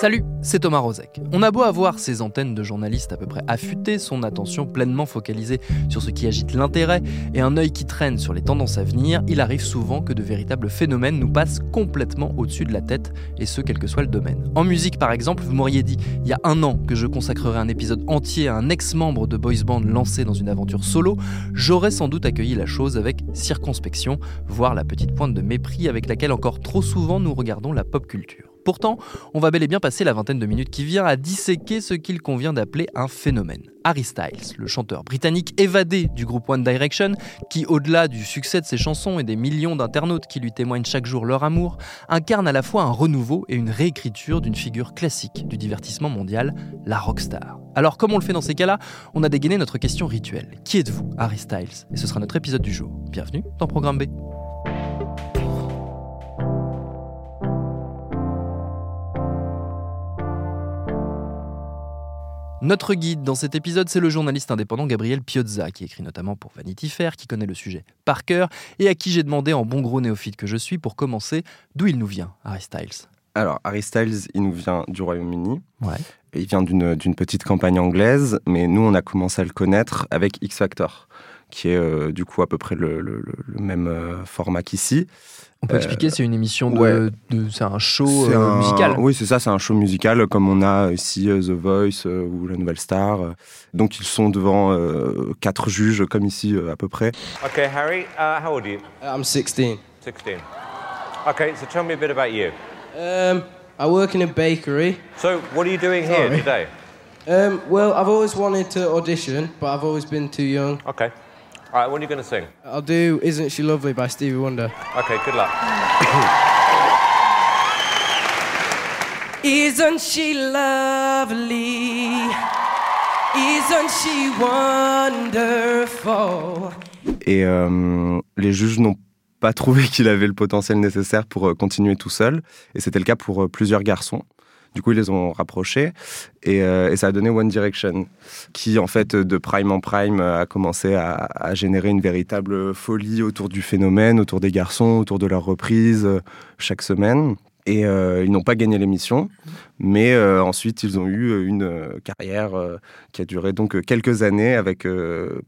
Salut, c'est Thomas Rozek. On a beau avoir ses antennes de journalistes à peu près affûtées, son attention pleinement focalisée sur ce qui agite l'intérêt et un œil qui traîne sur les tendances à venir, il arrive souvent que de véritables phénomènes nous passent complètement au-dessus de la tête, et ce quel que soit le domaine. En musique par exemple, vous m'auriez dit il y a un an que je consacrerais un épisode entier à un ex-membre de boys band lancé dans une aventure solo, j'aurais sans doute accueilli la chose avec circonspection, voire la petite pointe de mépris avec laquelle encore trop souvent nous regardons la pop culture. Pourtant, on va bel et bien passer la vingtaine de minutes qui vient à disséquer ce qu'il convient d'appeler un phénomène. Harry Styles, le chanteur britannique évadé du groupe One Direction, qui, au-delà du succès de ses chansons et des millions d'internautes qui lui témoignent chaque jour leur amour, incarne à la fois un renouveau et une réécriture d'une figure classique du divertissement mondial, la rockstar. Alors, comme on le fait dans ces cas-là, on a dégainé notre question rituelle. Qui êtes-vous, Harry Styles? Et ce sera notre épisode du jour. Bienvenue dans Programme B. Notre guide dans cet épisode, c'est le journaliste indépendant Gabriel Piozza, qui écrit notamment pour Vanity Fair, qui connaît le sujet par cœur, et à qui j'ai demandé, en bon gros néophyte que je suis, pour commencer, d'où il nous vient, Harry Styles? Alors, Harry Styles, il nous vient du Royaume-Uni. Ouais. Il vient d'une petite campagne anglaise, mais nous, on a commencé à le connaître avec X Factor, qui est euh, du coup à peu près le, le- le- même euh, format qu'ici. On peut Euh, expliquer, c'est une émission de. ouais. de- c'est un show euh, un- musical. Oui, c'est ça, c'est un show musical comme on a ici The Voice euh, ou La Nouvelle Star. Donc ils sont devant euh, quatre juges comme ici euh, à peu près. Okay, Harry, uh, how old are you? I'm 16. 16. Okay, so tell me a bit about you. Um, I work in a bakery. So, what are you doing here Sorry. today? Um, well, I've always wanted to audition, but I've always been too young. Okay. All right, what are you going to sing? I'll do Isn't She Lovely by Stevie Wonder. Okay, good luck. Isn't she lovely? Isn't she wonderful? Et euh, les juges n'ont pas trouvé qu'il avait le potentiel nécessaire pour euh, continuer tout seul. Et c'était le cas pour euh, plusieurs garçons. Du coup, ils les ont rapprochés et, euh, et ça a donné One Direction, qui en fait de prime en prime euh, a commencé à, générer une véritable folie autour du phénomène, autour des garçons, autour de leurs reprises euh, chaque semaine. Et ils n'ont pas gagné l'émission, mais euh, ensuite ils ont eu euh, une euh, carrière euh, qui a duré donc quelques années avec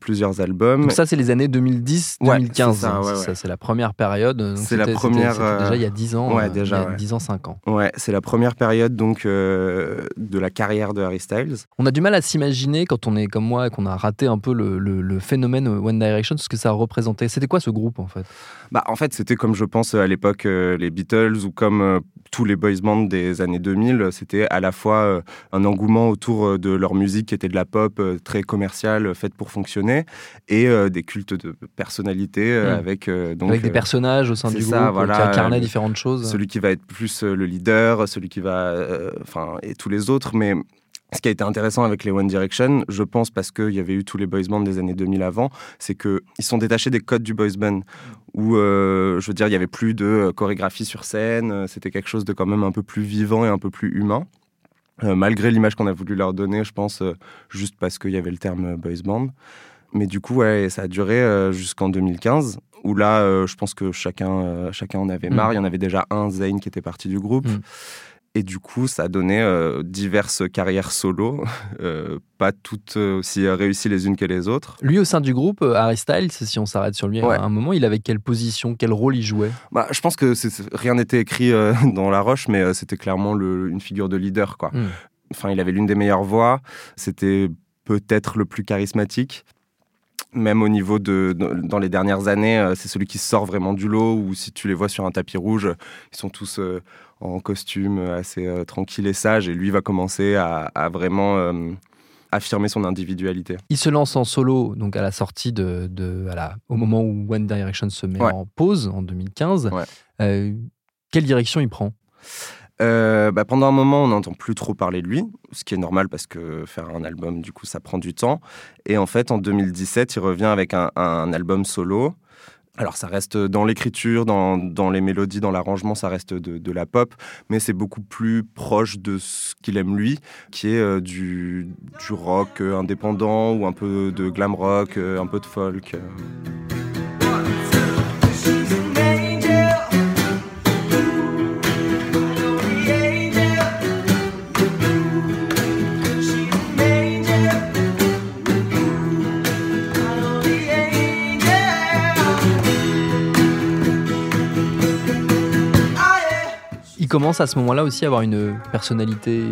plusieurs albums. Donc ça, c'est les années 2010-2015. Ouais, c'est ça, ouais, Ça, ouais. c'est la première période. C'est la première, c'était- c'était Déjà il y a 10 ans. déjà, il y a ouais. 10 ans, 5 ans. Ouais, c'est la première période donc de la carrière de Harry Styles. On a du mal à s'imaginer quand on est comme moi et qu'on a raté un peu le, le- le phénomène One Direction, ce que ça représentait. C'était quoi ce groupe en fait? Bah, en fait, c'était comme je pense à l'époque les Beatles ou comme tous les boys bands des années 2000. C'était à la fois euh, un engouement autour euh, de leur musique qui était de la pop euh, très commerciale, faite pour fonctionner, et des cultes de personnalité euh, Mm. avec donc Avec des personnages au sein du ça, groupe voilà, qui incarnaient différentes choses. celui qui va être plus le leader, celui qui va, enfin, et tous les autres. Mais ce qui a été intéressant avec les One Direction, je pense parce qu'il y avait eu tous les boys bands des années 2000 avant, c'est que ils sont détachés des codes du boys band. Où, euh, je veux dire, il y avait plus de euh, chorégraphie sur scène. euh, C'était quelque chose de quand même un peu plus vivant et un peu plus humain. Euh, malgré l'image qu'on a voulu leur donner, je pense, euh, juste parce qu'il y avait le terme boys band. Mais du coup, ouais, ça a duré jusqu'en 2015, où là, je pense que chacun, chacun en avait Mm. marre. Il y en avait déjà un, Zayn, qui était parti du groupe. Mm. Et du coup, ça a donné euh, diverses carrières solo, euh, pas toutes euh, aussi réussies les unes que les autres. Lui, au sein du groupe, Harry Styles, si on s'arrête sur lui Ouais. à un moment, il avait quelle position, quel rôle il jouait? Bah, je pense que rien n'était écrit euh, dans la roche, mais c'était clairement le- une figure de leader. Quoi. Mm. Enfin, il avait l'une des meilleures voix. C'était peut-être le plus charismatique. Même au niveau de, dans les dernières années, c'est celui qui sort vraiment du lot. Ou si tu les vois sur un tapis rouge, ils sont tous euh, en costume, euh, assez euh, tranquille et sage. Et lui va commencer à, à vraiment euh, affirmer son individualité. Il se lance en solo donc à la sortie de, de- à la- au moment où One Direction se met Ouais. en pause en 2015. Ouais. Euh, quelle direction il prend? Bah, pendant un moment, on n'entend plus trop parler de lui, ce qui est normal parce que faire un album, du coup, ça prend du temps. Et en fait, en 2017, il revient avec un, un album solo. Alors, ça reste dans l'écriture, dans, les mélodies, dans l'arrangement, ça reste de, la pop, mais c'est beaucoup plus proche de ce qu'il aime lui, qui est euh, du, du rock euh, indépendant ou un peu de glam rock, euh, un peu de folk. Commence à ce moment-là aussi à avoir une personnalité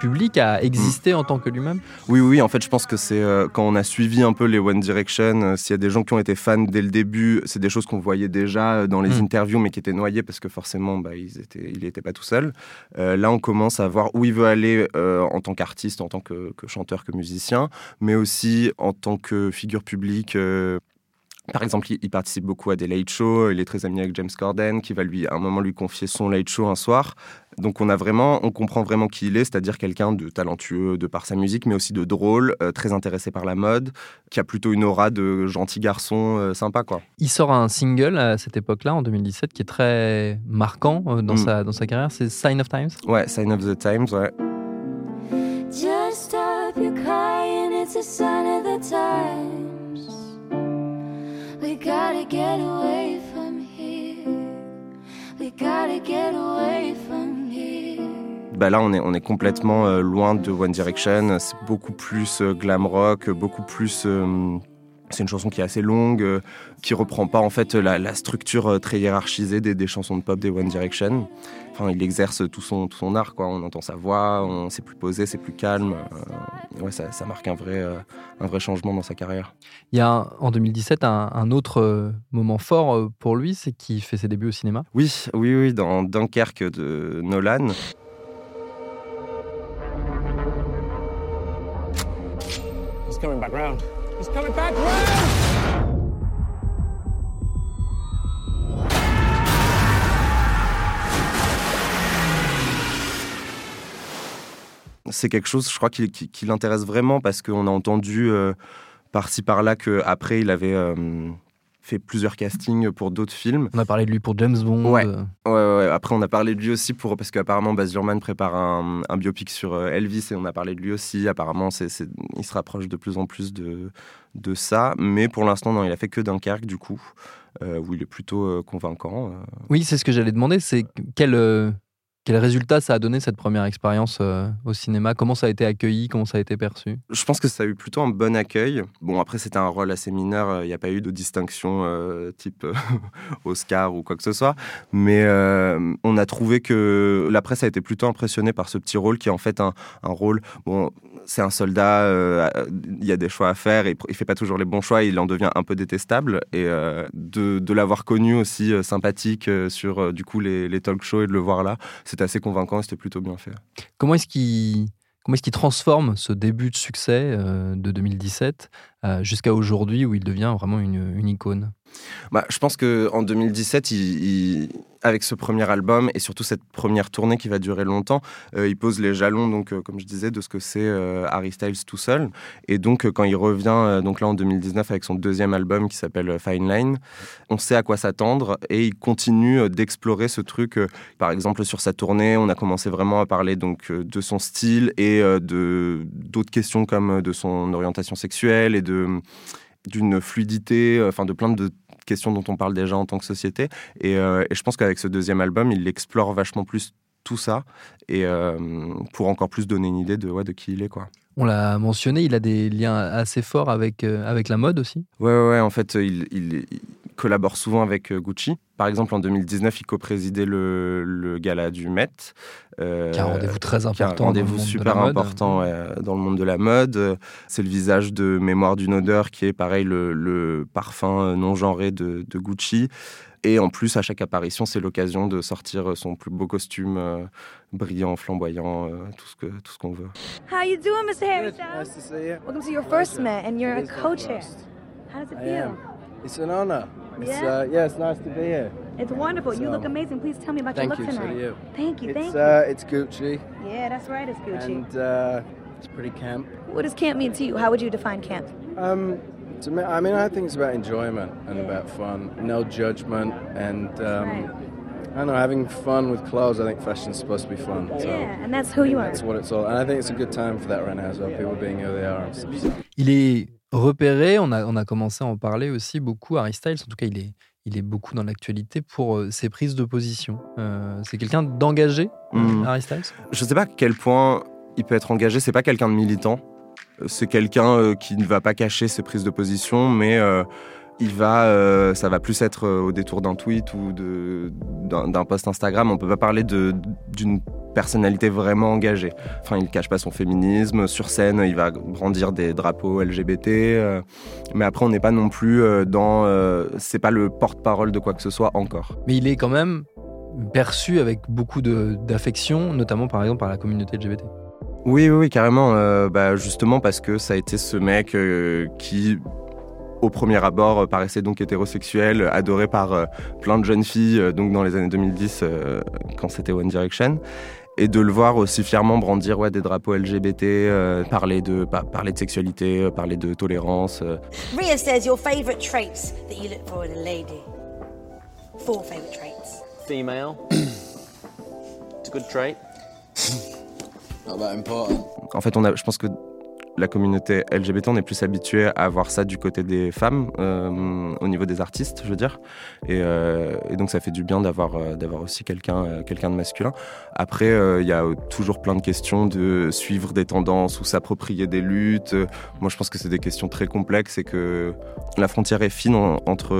publique, à exister en tant que lui-même. Oui, oui, en fait, je pense que c'est euh, quand on a suivi un peu les One Direction, euh, s'il y a des gens qui ont été fans dès le début, c'est des choses qu'on voyait déjà euh, dans les Mm. interviews, mais qui étaient noyées parce que forcément, bah, ils étaient, il n'était pas tout seul. Euh, là, on commence à voir où il veut aller en tant qu'artiste, en tant que, que chanteur, que musicien, mais aussi en tant que figure publique. Par exemple, il, il participe beaucoup à des late shows. Il est très ami avec James Corden, qui va lui, à un moment lui confier son late show un soir. Donc, on a vraiment, on comprend vraiment qui il est, c'est-à-dire quelqu'un de talentueux de par sa musique, mais aussi de drôle, euh, très intéressé par la mode, qui a plutôt une aura de gentil garçon euh, sympa, quoi. Il sort un single à cette époque-là, en 2017, qui est très marquant euh, dans, Mm. sa, dans sa carrière, c'est Sign of Times. Ouais, Sign of the Times, ouais. Just stop your crying, it's a sign of the times. We gotta get away from here. We gotta get away from here. Bah là, on est, on est complètement euh, loin de One Direction. C'est beaucoup plus euh, glam rock, beaucoup plus. euh, c'est une chanson qui est assez longue, euh, qui reprend pas en fait la, la structure euh, très hiérarchisée des, des chansons de pop des One Direction. Enfin, il exerce tout son, tout son art, quoi. On entend sa voix, on c'est plus posé, c'est plus calme. Euh, ouais, ça, ça marque un vrai, euh, un vrai changement dans sa carrière. Il y a un- en 2017 un, un autre moment fort pour lui, c'est qu'il fait ses débuts au cinéma. Oui, oui, oui, dans Dunkerque de Nolan. He's coming back round. C'est quelque chose, je crois, qui l'intéresse vraiment parce qu'on a entendu euh, par-ci par-là qu'après, il avait euh, fait plusieurs castings pour d'autres films. On a parlé de lui pour James Bond. Ouais. euh, Ouais, ouais, ouais. Après, on a parlé de lui aussi pour, parce qu'apparemment, Baz Luhrmann prépare un, un biopic sur euh, Elvis et on a parlé de lui aussi. Apparemment, c'est, il se rapproche de plus en plus de, de ça. Mais pour l'instant, non, il a fait que Dunkerque, du coup, euh, où il est plutôt euh, convaincant. Oui, c'est ce que j'allais demander, c'est quel, quel résultat ça a donné cette première expérience euh, au cinéma? Comment ça a été accueilli? Comment ça a été perçu? Je pense que ça a eu plutôt un bon accueil. Bon, après, c'était un rôle assez mineur. euh, Il n'y a pas eu de distinction euh, type Oscar ou quoi que ce soit. Mais on a trouvé que la presse a été plutôt impressionnée par ce petit rôle qui est en fait un, un rôle. Bon, c'est un soldat, il y a des choix à faire il fait pas toujours les bons choix. Il en devient un peu détestable. Et de, l'avoir connu aussi sympathique sur du coup les, les talk shows et de le voir là, c'était assez convaincant c'était plutôt bien fait. Comment est-ce qu'il est-ce transforme ce début de succès euh, de 2017 euh, jusqu'à aujourd'hui où il devient vraiment une, une icône Bah, je pense que en 2017, il, il- avec ce premier album et surtout cette première tournée qui va durer longtemps, euh, il pose les jalons, donc euh, comme je disais, de ce que c'est Harry Styles tout seul. Et donc quand il revient, donc là en 2019 avec son deuxième album qui s'appelle Fine Line, on sait à quoi s'attendre et il continue d'explorer ce truc. par exemple sur sa tournée, on a commencé vraiment à parler donc de son style et de d'autres questions comme de son orientation sexuelle et de d'une fluidité, euh, enfin de plein de questions dont on parle déjà en tant que société. Et, euh, et je pense qu'avec ce deuxième album, il explore vachement plus tout ça et euh, pour encore plus donner une idée de, ouais, de qui il est. Quoi. On l'a mentionné, il a des liens assez forts avec, euh, avec la mode aussi. Ouais, ouais, ouais, en fait, il collabore souvent avec euh, Gucci. Par exemple, en 2019, il co-présidait le, le gala du Met. euh, Qui a un rendez-vous très un important. dans le rendez-vous monde de super la mode. important ouais, dans le monde de la mode. C'est le visage de Mémoire d'une odeur qui est pareil le, le parfum non genré de, de Gucci. Et en plus, à chaque apparition, c'est l'occasion de sortir son plus beau costume euh, brillant, flamboyant, euh, tout ce que tout ce qu'on veut. How you doing, Mr. Styles? Nice to see you. Welcome to your first Met, and you're a co-chair. How does it feel? It's an honor. It's, Yeah? uh, yeah, it's nice to be here. It's wonderful. you look amazing. Please tell me about your look you. So tonight. do you. Thank you. Thank It's you. uh, it's Gucci, yeah, that's right. It's Gucci. and uh, it's pretty camp. what does camp mean to you? How would you define camp? Um, to me, I mean, I think it's about enjoyment and about fun, no judgment, and um, Right. I don't know, having fun with clothes. I think fashion's supposed to be fun. So Yeah, and that's who you are. that's what it's all. And I think it's a good time for that right now as well. People being who they are. So- Il est repéré, on a, on a commencé à en parler aussi beaucoup, Harry Styles, en tout cas il est, il est beaucoup dans l'actualité pour euh, ses prises de position. Euh, c'est quelqu'un d'engagé, euh, Mhm. Harry Styles? Je sais pas à quel point il peut être engagé. C'est pas quelqu'un de militant. C'est quelqu'un qui ne va pas cacher ses prises de position, mais il va, euh, ça va plus être euh, au détour d'un tweet ou d'un post Instagram. On peut pas parler de- d'une personnalité vraiment engagée. Enfin, il cache pas son féminisme. Sur scène, il va brandir des drapeaux LGBT. euh, mais après, on n'est pas non plus dans. euh, c'est pas le porte-parole de quoi que ce soit encore. Mais il est quand même perçu avec beaucoup de- d'affection, notamment par exemple par la communauté LGBT. Oui, oui, oui, carrément. euh, bah, justement parce que ça a été ce mec qui, au premier abord, euh, paraissait donc hétérosexuel, adoré par euh, plein de jeunes filles, euh, donc dans les années 2010, euh, quand c'était One Direction. Et de le voir aussi fièrement brandir ouais, des drapeaux LGBT, euh, parler, de, pa- parler de sexualité, euh, parler de tolérance. euh. Ria says your favourite traits that you look for in a lady. Four favourite traits. Female. it's a good trait. Not that important. En fait, on a, je pense que la communauté LGBT, on est plus habitué à voir ça du côté des femmes, euh, au niveau des artistes, je veux dire. Et, euh, donc, ça fait du bien d'avoir euh, d'avoir aussi quelqu'un de masculin. Après, il y a toujours plein de questions de suivre des tendances ou s'approprier des luttes. Moi, je pense que c'est des questions très complexes et que la frontière est fine en- entre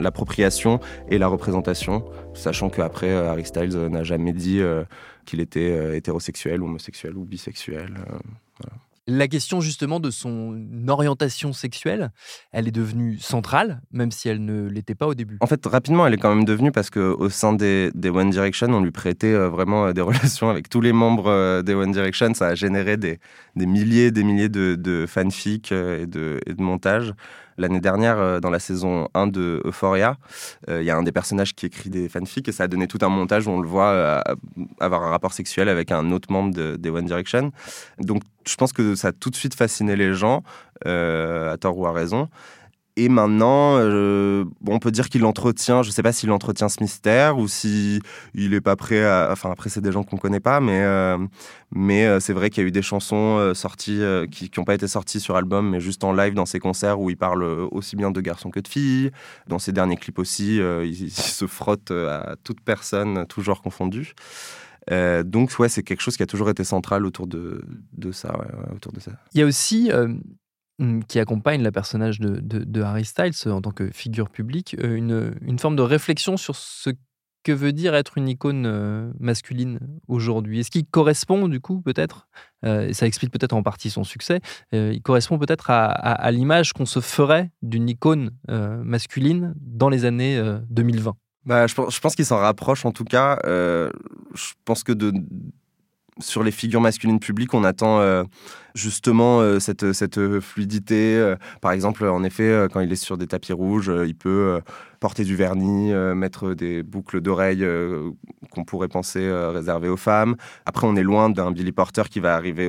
l'appropriation et la représentation, sachant qu'après, Harry Styles n'a jamais dit qu'il était euh, hétérosexuel, homosexuel ou bisexuel. euh. La question justement de son orientation sexuelle, elle est devenue centrale, même si elle ne l'était pas au début. En fait, rapidement, elle est quand même devenue parce qu'au sein des, des One Direction, on lui prêtait euh, vraiment des relations avec tous les membres des One Direction. Ça a généré des, des milliers des milliers de, de fanfics et, de, et de montages. L'année dernière, euh, dans la saison 1 de Euphoria, euh, il y a un des personnages qui écrit des fanfics et ça a donné tout un montage où on le voit euh, avoir un rapport sexuel avec un autre membre de- des One Direction. Donc, je pense que ça a tout de suite fasciné les gens, à tort ou à raison. Et maintenant, euh, on peut dire qu'il entretient, je ne sais pas s'il entretient ce mystère ou si il est pas prêt à. Enfin, après, c'est des gens qu'on connaît pas, mais, euh, mais euh, c'est vrai qu'il y a eu des chansons sorties qui n'ont pas été sorties sur album, mais juste en live dans ses concerts où il parle aussi bien de garçons que de filles. Dans ses derniers clips aussi, il, se frotte à toute personne, tout genre confondu. Donc, ouais, c'est quelque chose qui a toujours été central autour de, ça. autour de ça. Il y a aussi, qui accompagne la personnage de, de- Harry Styles euh, en tant que figure publique, euh, une, une forme de réflexion sur ce que veut dire être une icône euh, masculine aujourd'hui. Est-ce qu'il correspond du coup peut-être, et ça explique peut-être en partie son succès, il correspond peut-être à, à- l'image qu'on se ferait d'une icône masculine dans les années euh, 2020 Bah, je pense, je pense qu'il s'en rapproche en tout cas. Je pense que de, sur les figures masculines publiques, on attend euh, justement euh, cette, cette fluidité. Euh, par exemple, en effet, euh, quand il est sur des tapis rouges, euh, il peut euh, porter du vernis, euh, mettre des boucles d'oreilles euh, qu'on pourrait penser euh, réservées aux femmes. Après, on est loin d'un Billy Porter qui va arriver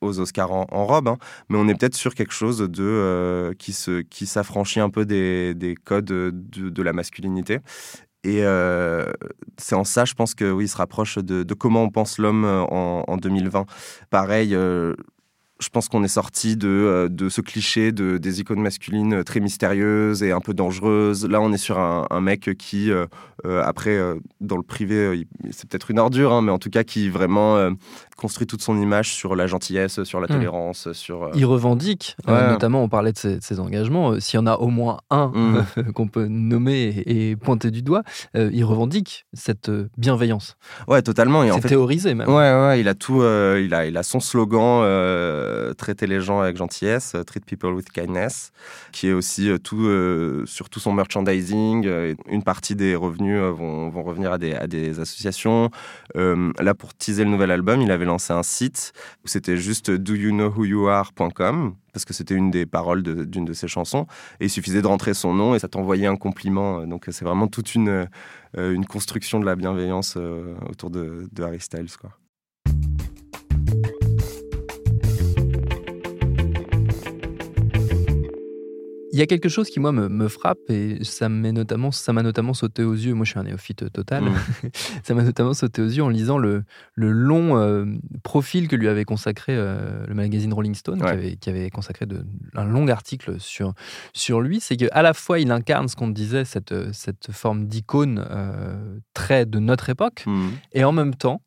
aux Oscars en, robe, hein, mais on est peut-être sur quelque chose de euh, qui se qui s'affranchit un peu des, des codes de, de la masculinité. Et euh, c'est en ça, je pense que oui, il se rapproche de, comment on pense l'homme euh, en, en 2020. Pareil, euh, je pense qu'on est sorti de, euh, de ce cliché de, des icônes masculines très mystérieuses et un peu dangereuses. Là, on est sur un, un mec qui, euh, euh, après, euh, dans le privé, euh, c'est peut-être une ordure, hein, mais en tout cas, qui vraiment euh, construit toute son image sur la gentillesse, sur la Mm. tolérance, sur... euh, Il revendique, euh, Ouais. notamment on parlait de ses, de ses engagements, euh, s'il y en a au moins un Mm. qu'on peut nommer et, et pointer du doigt, euh, il revendique cette euh, bienveillance. Ouais, totalement. En C'est fait, théorisé même. Ouais, ouais, il a tout. euh, il, a, il a son slogan euh, traiter les gens avec gentillesse, euh, treat people with kindness, qui est aussi euh, tout sur tout son merchandising. une partie des revenus vont, revenir à des, associations. Là, pour teaser le nouvel album, il avait lancé un site où c'était juste doyouknowwhoyouare.com parce que c'était une des paroles d'une de, ses chansons. Et il suffisait de rentrer son nom et ça t'envoyait un compliment. Donc c'est vraiment toute une, construction de la bienveillance autour de, de Harry Styles. Quoi. Il y a quelque chose qui, moi, me, me frappe et ça m'a notamment, ça notamment sauté aux yeux. Moi, je suis un néophyte total. Mm. ça m'a notamment sauté aux yeux en lisant le, le long euh, profil que lui avait consacré euh, le magazine Rolling Stone, qui, avait, qui avait consacré de, un long article sur, sur lui. C'est qu'à la fois, il incarne ce qu'on disait, cette, cette forme d'icône euh, très de notre époque, Mm. et en même temps,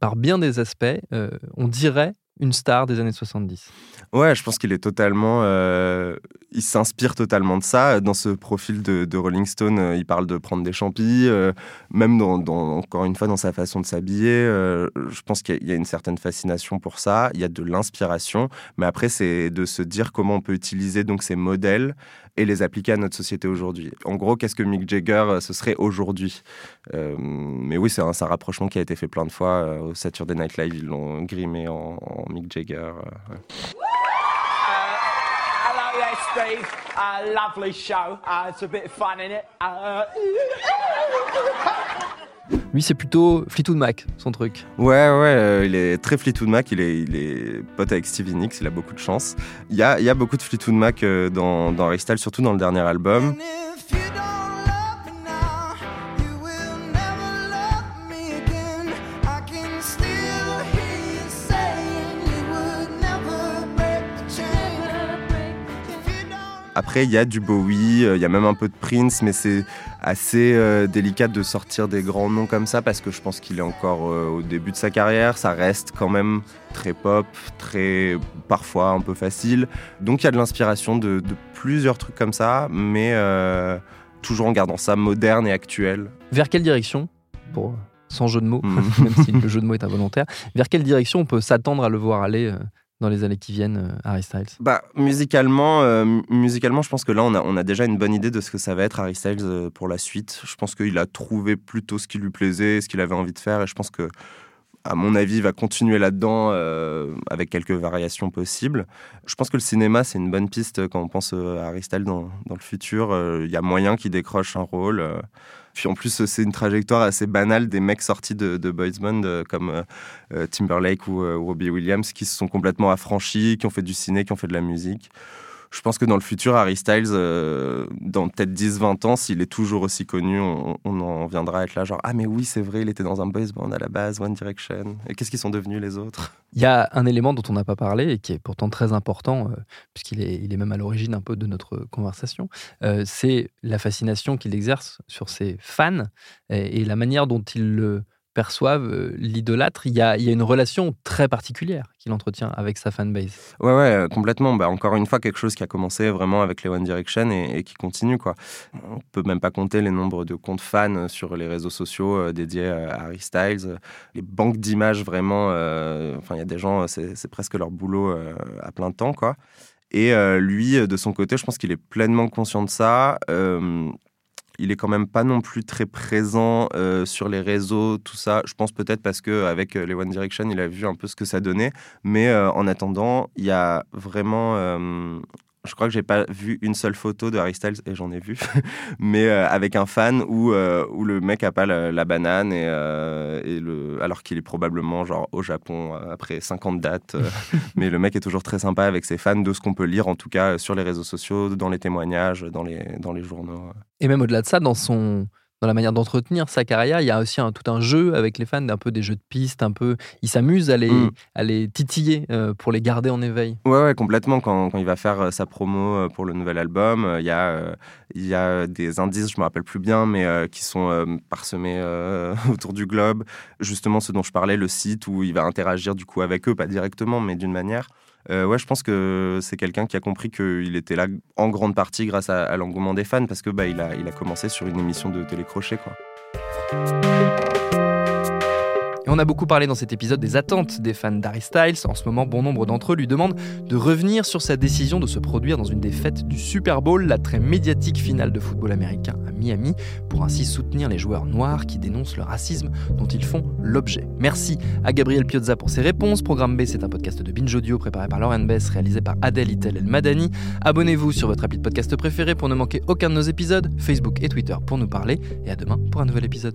par bien des aspects, euh, on dirait une star des années 70. Ouais, je pense qu'il est totalement. euh, il s'inspire totalement de ça. Dans ce profil de, de Rolling Stone, euh, il parle de prendre des champis, euh, même encore une fois dans sa façon de s'habiller. je pense qu'il y, y a une certaine fascination pour ça. Il y a de l'inspiration, mais après, c'est de se dire comment on peut utiliser donc ces modèles et les appliquer à notre société aujourd'hui. En gros, qu'est-ce que Mick Jagger euh, ce serait aujourd'hui? Euh, Mais oui, c'est un, rapprochement qui a été fait plein de fois. euh, au Saturday Night Live, ils l'ont grimé en, Mick Jagger. ouais. Hello there, Steve. Uh, lovely show. Uh, it's a bit fun. Uh, Lui, c'est plutôt Fleetwood Mac, son truc. Ouais, ouais, euh, il est très Fleetwood Mac, il est, il est pote avec Stevie Nicks, il a beaucoup de chance. Il y a, il y a beaucoup de Fleetwood Mac euh, dans, dans surtout dans le dernier album. Après, il y a du Bowie, euh, il y a même un peu de Prince, mais c'est assez euh, délicat de sortir des grands noms comme ça parce que je pense qu'il est encore euh, au début de sa carrière. Ça reste quand même très pop, très parfois un peu facile. Donc il y a de l'inspiration de, de plusieurs trucs comme ça, mais euh, toujours en gardant ça moderne et actuel. Vers quelle direction, pour, sans jeu de mots, Mhm. même si le jeu de mots est involontaire, vers quelle direction on peut s'attendre à le voir aller les années qui viennent, euh, Harry Styles? Bah, musicalement, euh, mu- musicalement, je pense que là, on a, on a déjà une bonne idée de ce que ça va être Harry Styles euh, pour la suite. Je pense qu'il a trouvé plutôt ce qui lui plaisait, ce qu'il avait envie de faire, et je pense que, à mon avis, va continuer là-dedans euh, avec quelques variations possibles. Je pense que le cinéma, c'est une bonne piste quand on pense euh, à Styles dans, dans le futur. Euh, Il y a moyen qu'il décroche un rôle. euh. Puis en plus, c'est une trajectoire assez banale des mecs sortis de, de Boys Band euh, comme euh, euh, Timberlake ou euh, Robbie Williams qui se sont complètement affranchis, qui ont fait du ciné, qui ont fait de la musique. Je pense que dans le futur, Harry Styles, euh, dans peut-être 10-20 ans, s'il est toujours aussi connu, on, en viendra à être là, genre Ah, mais oui, c'est vrai, il était dans un boys band à la base, One Direction. Et qu'est-ce qu'ils sont devenus les autres? Il y a un élément dont on n'a pas parlé et qui est pourtant très important, euh, puisqu'il est, il est même à l'origine un peu de notre conversation, euh, c'est la fascination qu'il exerce sur ses fans et, et la manière dont ils le perçoivent, euh, l'idolâtre. Il, y a- une relation très particulière qu'il entretient avec sa fanbase. Ouais, ouais, euh, complètement. Bah, encore une fois, quelque chose qui a commencé vraiment avec les One Direction et, qui continue. Quoi. On peut même pas compter les nombres de comptes fans sur les réseaux sociaux euh, dédiés à Harry Styles. Euh, Les banques d'images, vraiment. euh, Enfin, il y a des gens, euh, c'est presque leur boulot euh, à plein temps. Quoi. Et euh, lui, euh, de son côté, je pense qu'il est pleinement conscient de ça. Il est quand même pas non plus très présent euh, sur les réseaux, tout ça. Je pense peut-être parce que avec euh, les One Direction, il a vu un peu ce que ça donnait. Mais euh, en attendant, il y a vraiment. Je crois que j'ai pas vu une seule photo de Harry Styles et j'en ai vu, mais euh, avec un fan où, euh, où le mec a pas la, la banane et, euh, et le alors qu'il est probablement genre au Japon après 50 dates, mais le mec est toujours très sympa avec ses fans de ce qu'on peut lire en tout cas sur les réseaux sociaux, dans les témoignages, dans les dans les journaux. Et même au-delà de ça, dans son, dans la manière d'entretenir sa carrière. Il y a aussi un, tout un jeu avec les fans, un peu des jeux de pistes, un peu. Il s'amuse à les, Mm. à les titiller euh, pour les garder en éveil. Ouais, ouais, complètement. Quand, quand il va faire euh, sa promo euh, pour le nouvel album, il y, a, il y a des indices, je me rappelle plus bien, mais qui sont parsemés autour du globe. Justement, ce dont je parlais, le site où il va interagir du coup avec eux, pas directement, mais d'une manière. Euh, ouais, je pense que c'est quelqu'un qui a compris qu'il était là en grande partie grâce à, l'engouement des fans, parce que bah, a, il a commencé sur une émission de télécrochet, quoi. Et on a beaucoup parlé dans cet épisode des attentes des fans d'Harry Styles. En ce moment, bon nombre d'entre eux lui demandent de revenir sur sa décision de se produire dans une des fêtes du Super Bowl, la très médiatique finale de football américain à Miami, pour ainsi soutenir les joueurs noirs qui dénoncent le racisme dont ils font l'objet. Merci à Gabriel Piozza pour ses réponses. Programme B, c'est un podcast de Binge Audio préparé par Lauren Bess, réalisé par Adèle Itel El Madani. Abonnez-vous sur votre appli de podcast préféré pour ne manquer aucun de nos épisodes, Facebook et Twitter pour nous parler, et à demain pour un nouvel épisode.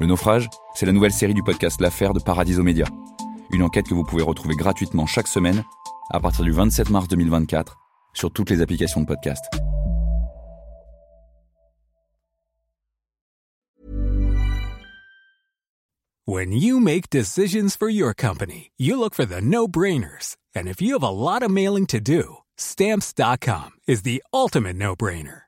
Le naufrage, c'est la nouvelle série du podcast L'affaire de Paradiso Média. Une enquête que vous pouvez retrouver gratuitement chaque semaine à partir du 27 mars 2024 sur toutes les applications de podcast. When you make decisions for your company, you look for the no-brainers. And if you have a lot of mailing to do, stamps.com is the ultimate no-brainer.